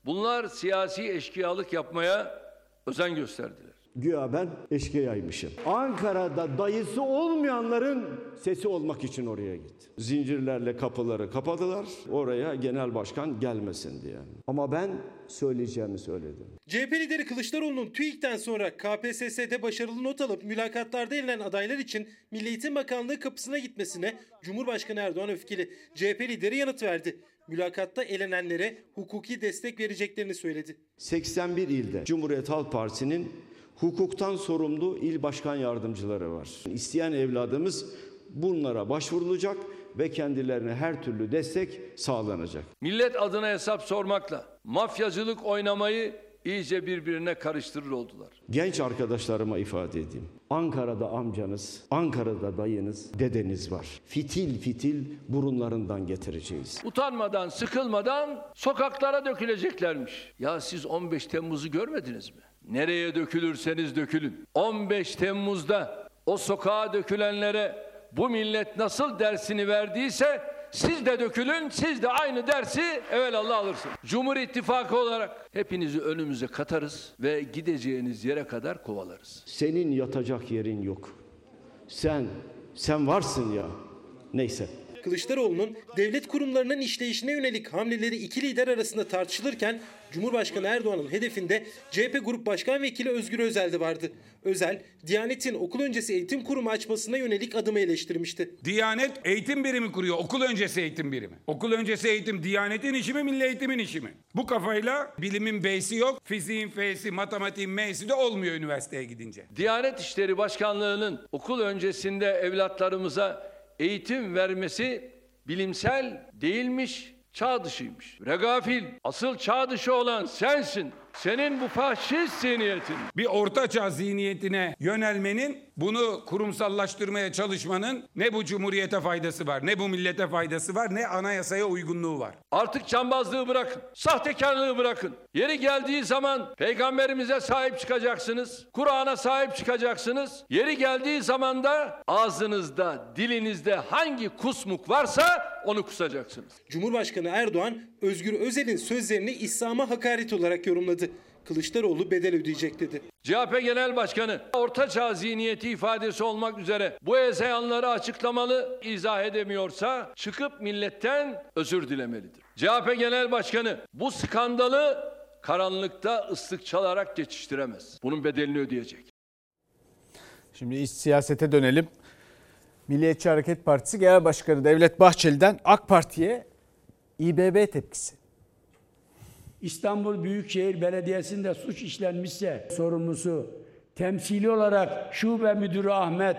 bunlar siyasi eşkıyalık yapmaya özen gösterdiler. Güya ben eşkıyaymışım. Ankara'da dayısı olmayanların sesi olmak için oraya gitti. Zincirlerle kapıları kapadılar. Oraya genel başkan gelmesin diye. Ama ben söyleyeceğimi söyledim. CHP lideri Kılıçdaroğlu'nun TÜİK'ten sonra KPSS'de başarılı not alıp mülakatlarda elenen adaylar için Milli Eğitim Bakanlığı kapısına gitmesine Cumhurbaşkanı Erdoğan öfkeli. CHP lideri yanıt verdi. Mülakatta elenenlere hukuki destek vereceklerini söyledi. 81 ilde Cumhuriyet Halk Partisi'nin hukuktan sorumlu il başkan yardımcıları var. İsteyen evladımız bunlara başvurulacak ve kendilerine her türlü destek sağlanacak. Millet adına hesap sormakla mafyacılık oynamayı iyice birbirine karıştırır oldular. Genç arkadaşlarıma ifade edeyim. Ankara'da amcanız, Ankara'da dayınız, dedeniz var. Fitil fitil burunlarından getireceğiz. Utanmadan, sıkılmadan sokaklara döküleceklermiş. Ya siz 15 Temmuz'u görmediniz mi? Nereye dökülürseniz dökülün. 15 Temmuz'da o sokağa dökülenlere bu millet nasıl dersini verdiyse siz de dökülün, siz de aynı dersi evvelallah alırsın. Cumhur İttifakı olarak hepinizi önümüze katarız ve gideceğiniz yere kadar kovalarız. Senin yatacak yerin yok. Sen, sen varsın ya. Neyse. Kılıçdaroğlu'nun devlet kurumlarının işleyişine yönelik hamleleri iki lider arasında tartışılırken Cumhurbaşkanı Erdoğan'ın hedefinde CHP Grup Başkan Vekili Özgür Özel de vardı. Özel, Diyanet'in okul öncesi eğitim kurumu açmasına yönelik adımı eleştirmişti. Diyanet eğitim birimi kuruyor. Okul öncesi eğitim birimi. Okul öncesi eğitim Diyanet'in işi mi, milli eğitimin işi mi? Bu kafayla bilimin B'si yok, fiziğin F'si, matematiğin M'si de olmuyor üniversiteye gidince. Diyanet İşleri Başkanlığı'nın okul öncesinde evlatlarımıza eğitim vermesi bilimsel değilmiş, çağ dışıymış. Regafil, asıl çağ dışı olan sensin. Senin bu faşist zihniyetin. Bir ortaçağ zihniyetine yönelmenin, bunu kurumsallaştırmaya çalışmanın ne bu cumhuriyete faydası var, ne bu millete faydası var, ne anayasaya uygunluğu var. Artık cambazlığı bırakın. Sahtekarlığı bırakın. Yeri geldiği zaman peygamberimize sahip çıkacaksınız. Kur'an'a sahip çıkacaksınız. Yeri geldiği zaman da ağzınızda, dilinizde hangi kusmuk varsa onu kusacaksınız. Cumhurbaşkanı Erdoğan Özgür Özel'in sözlerini İslam'a hakaret olarak yorumladı. Kılıçdaroğlu bedel ödeyecek dedi. CHP Genel Başkanı orta çağ zihniyeti ifadesi olmak üzere bu hezeyanları açıklamalı, izah edemiyorsa çıkıp milletten özür dilemelidir. CHP Genel Başkanı bu skandalı karanlıkta ıslık çalarak geçiştiremez. Bunun bedelini ödeyecek. Şimdi iç siyasete dönelim. Milliyetçi Hareket Partisi Genel Başkanı Devlet Bahçeli'den AK Parti'ye İBB tepkisi. İstanbul Büyükşehir Belediyesi'nde suç işlenmişse sorumlusu temsili olarak şube müdürü Ahmet,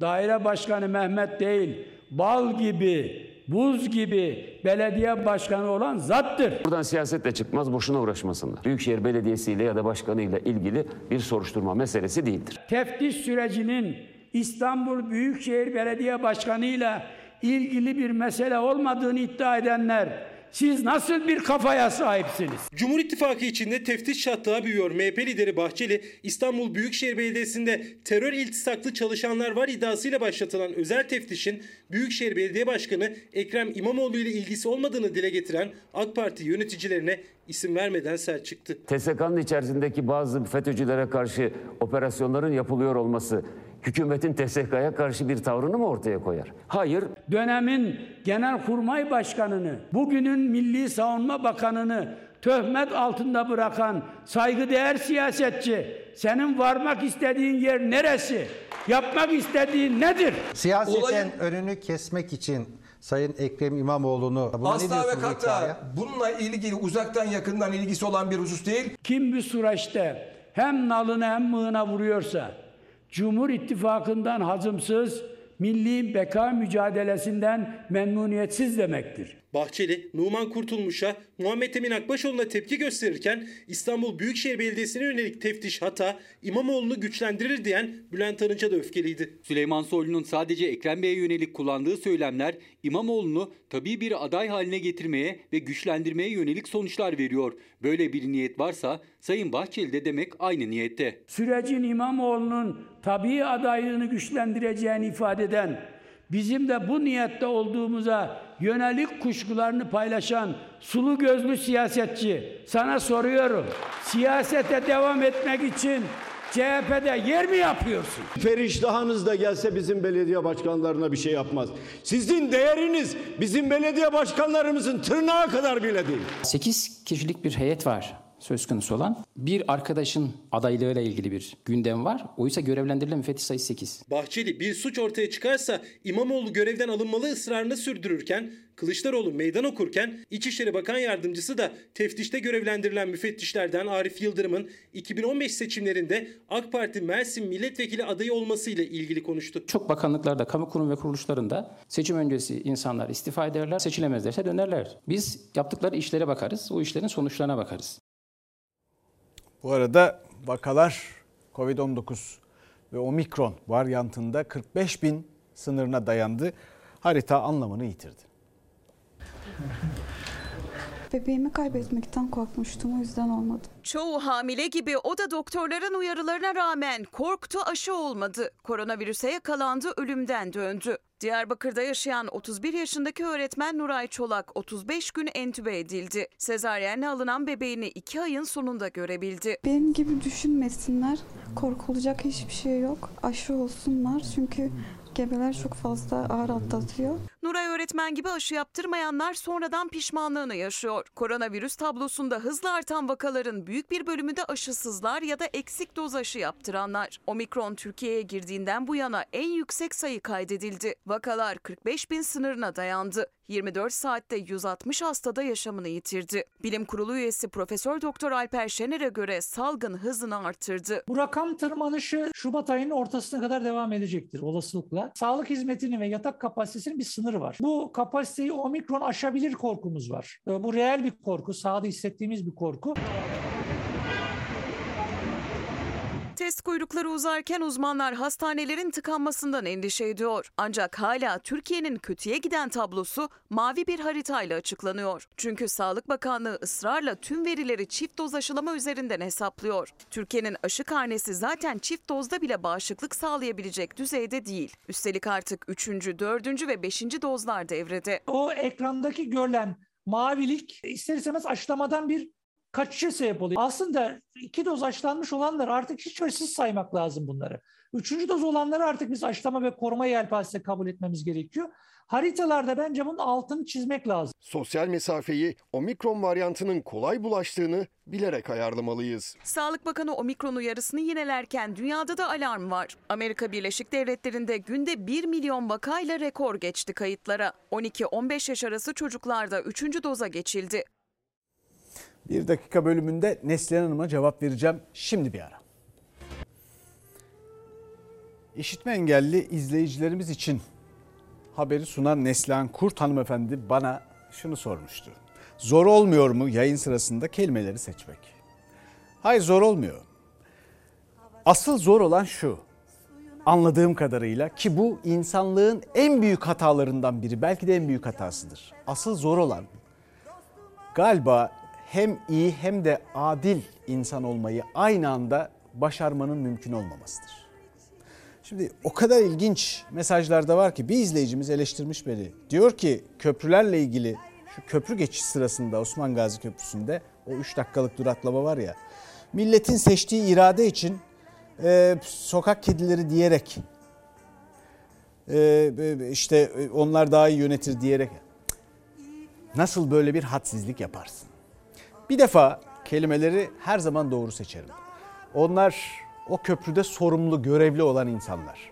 daire başkanı Mehmet değil, bal gibi, buz gibi belediye başkanı olan zattır. Buradan siyasetle çıkmaz, boşuna uğraşmasınlar. Büyükşehir Belediyesi ile ya da başkanıyla ilgili bir soruşturma meselesi değildir. Teftiş sürecinin İstanbul Büyükşehir Belediye Başkanı ile ilgili bir mesele olmadığını iddia edenler siz nasıl bir kafaya sahipsiniz? Cumhur İttifakı içinde teftiş çatlağı büyüyor. MHP lideri Bahçeli, İstanbul Büyükşehir Belediyesi'nde terör iltisaklı çalışanlar var iddiasıyla başlatılan özel teftişin Büyükşehir Belediye Başkanı Ekrem İmamoğlu ile ilgisi olmadığını dile getiren AK Parti yöneticilerine isim vermeden sert çıktı. TSK'nın içerisindeki bazı FETÖ'cülere karşı operasyonların yapılıyor olması hükümetin TSK'ya karşı bir tavrını mı ortaya koyar? Hayır. Dönemin Genelkurmay Başkanı'nı, bugünün Milli Savunma Bakanı'nı töhmet altında bırakan saygıdeğer siyasetçi, senin varmak istediğin yer neresi? Yapmak istediğin nedir? Siyaseten Olayın- önünü kesmek için Sayın Ekrem İmamoğlu'nu buna ne Asla ve kata bununla ilgili uzaktan yakından ilgisi olan bir husus değil. Kim bir süreçte hem nalını hem mığına vuruyorsa, Cumhur İttifakı'ndan hazımsız, milli beka mücadelesinden memnuniyetsiz demektir. Bahçeli, Numan Kurtulmuş'a, Muhammed Emin Akbaşoğlu'na tepki gösterirken İstanbul Büyükşehir Belediyesi'ne yönelik teftiş hata İmamoğlu'nu güçlendirir diyen Bülent Arınç'a da öfkeliydi. Süleyman Soylu'nun sadece Ekrem Bey'e yönelik kullandığı söylemler İmamoğlu'nu tabii bir aday haline getirmeye ve güçlendirmeye yönelik sonuçlar veriyor. Böyle bir niyet varsa Sayın Bahçeli de demek aynı niyette. Sürecin İmamoğlu'nun tabii adaylığını güçlendireceğini ifade eden, bizim de bu niyette olduğumuza yönelik kuşkularını paylaşan sulu gözlü siyasetçi sana soruyorum. Siyasete devam etmek için CHP'de yer mi yapıyorsun? Feriştahınız da gelse bizim belediye başkanlarına bir şey yapmaz. Sizin değeriniz bizim belediye başkanlarımızın tırnağı kadar bile değil. 8 kişilik bir heyet var söz konusu olan. Bir arkadaşın adaylığıyla ilgili bir gündem var. Oysa görevlendirilen müfettiş sayısı 8. Bahçeli bir suç ortaya çıkarsa İmamoğlu görevden alınmalı ısrarını sürdürürken Kılıçdaroğlu meydan okurken İçişleri Bakan Yardımcısı da teftişte görevlendirilen müfettişlerden Arif Yıldırım'ın 2015 seçimlerinde AK Parti Mersin milletvekili adayı olmasıyla ilgili konuştu. Çok bakanlıklarda, kamu kurum ve kuruluşlarında seçim öncesi insanlar istifa ederler, seçilemezlerse dönerler. Biz yaptıkları işlere bakarız, o işlerin sonuçlarına bakarız. Bu arada vakalar Covid-19 ve omikron varyantında 45 bin sınırına dayandı. Harita anlamını yitirdi. Bebeğimi kaybetmekten korkmuştum o yüzden olmadı. Çoğu hamile gibi o da doktorların uyarılarına rağmen korktu aşı olmadı. Koronavirüse yakalandı ölümden döndü. Diyarbakır'da yaşayan 31 yaşındaki öğretmen Nuray Çolak 35 gün entübe edildi. Sezaryenle alınan bebeğini 2 ayın sonunda görebildi. Benim gibi düşünmesinler. Korkulacak hiçbir şey yok. Aşı olsunlar çünkü gebeler çok fazla ağır atlatıyor. Nuray öğretmen gibi aşı yaptırmayanlar sonradan pişmanlığını yaşıyor. Koronavirüs tablosunda hızla artan vakaların büyük bir bölümü de aşısızlar ya da eksik doz aşı yaptıranlar. Omikron Türkiye'ye girdiğinden bu yana en yüksek sayı kaydedildi. Vakalar 45 bin sınırına dayandı. 24 saatte 160 hastada yaşamını yitirdi. Bilim Kurulu üyesi Profesör Doktor Alper Şener'e göre salgın hızını arttırdı. Bu rakam tırmanışı Şubat ayının ortasına kadar devam edecektir olasılıkla. Sağlık hizmetinin ve yatak kapasitesinin bir sınırı var. Bu kapasiteyi omikron aşabilir korkumuz var. Ee, Bu reel bir korku, sahada hissettiğimiz bir korku. Test kuyrukları uzarken uzmanlar hastanelerin tıkanmasından endişe ediyor. Ancak hala Türkiye'nin kötüye giden tablosu mavi bir haritayla açıklanıyor. Çünkü Sağlık Bakanlığı ısrarla tüm verileri çift doz aşılama üzerinden hesaplıyor. Türkiye'nin aşı karnesi zaten çift dozda bile bağışıklık sağlayabilecek düzeyde değil. Üstelik artık 3. 4. ve 5. dozlar devrede. O ekrandaki görülen mavilik ister istemez aşılamadan bir kaçışa sebep oluyor. Aslında iki doz aşılanmış olanlar artık hiç aşısız saymak lazım bunları. Üçüncü doz olanları artık biz aşılama ve koruma yelpazesi kabul etmemiz gerekiyor. Haritalarda bence bunun altını çizmek lazım. Sosyal mesafeyi omikron varyantının kolay bulaştığını bilerek ayarlamalıyız. Sağlık Bakanı omikron uyarısını yinelerken dünyada da alarm var. Amerika Birleşik Devletleri'nde günde 1 milyon vakayla rekor geçti kayıtlara. 12-15 yaş arası çocuklarda 3. doza geçildi. Bir dakika bölümünde Neslihan Hanım'a cevap vereceğim. Şimdi bir ara. İşitme engelli izleyicilerimiz için haberi sunan Neslihan Kurt hanımefendi bana şunu sormuştu. Zor olmuyor mu yayın sırasında kelimeleri seçmek? Hayır zor olmuyor. Asıl zor olan şu. Anladığım kadarıyla ki bu insanlığın en büyük hatalarından biri belki de en büyük hatasıdır. Asıl zor olan galiba hem iyi hem de adil insan olmayı aynı anda başarmanın mümkün olmamasıdır. Şimdi o kadar ilginç mesajlar da var ki bir izleyicimiz eleştirmiş beni. Diyor ki köprülerle ilgili şu köprü geçiş sırasında Osman Gazi Köprüsü'nde o 3 dakikalık duraklama var ya. Milletin seçtiği irade için e, sokak kedileri diyerek e, işte e, onlar daha iyi yönetir diyerek nasıl böyle bir hadsizlik yaparsın? Bir defa kelimeleri her zaman doğru seçerim. Onlar o köprüde sorumlu, görevli olan insanlar.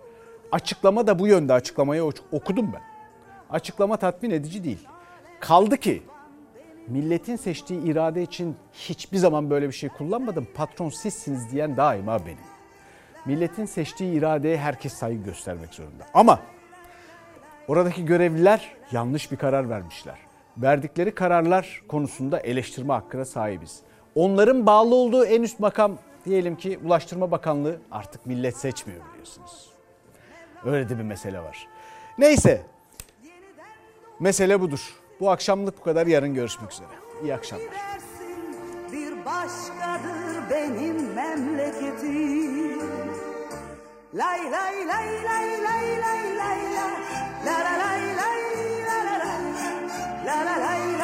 Açıklama da bu yönde açıklamayı okudum ben. Açıklama tatmin edici değil. Kaldı ki milletin seçtiği irade için hiçbir zaman böyle bir şey kullanmadım. Patron sizsiniz diyen daima benim. Milletin seçtiği iradeye herkes saygı göstermek zorunda. Ama oradaki görevliler yanlış bir karar vermişler. Verdikleri kararlar konusunda eleştirme hakkına sahibiz. Onların bağlı olduğu en üst makam diyelim ki Ulaştırma Bakanlığı artık millet seçmiyor biliyorsunuz. Öyle de bir mesele var. Neyse mesele budur. Bu akşamlık bu kadar yarın görüşmek üzere. İyi akşamlar. Bir başkadır benim memleketim. Lay lay lay lay lay la la la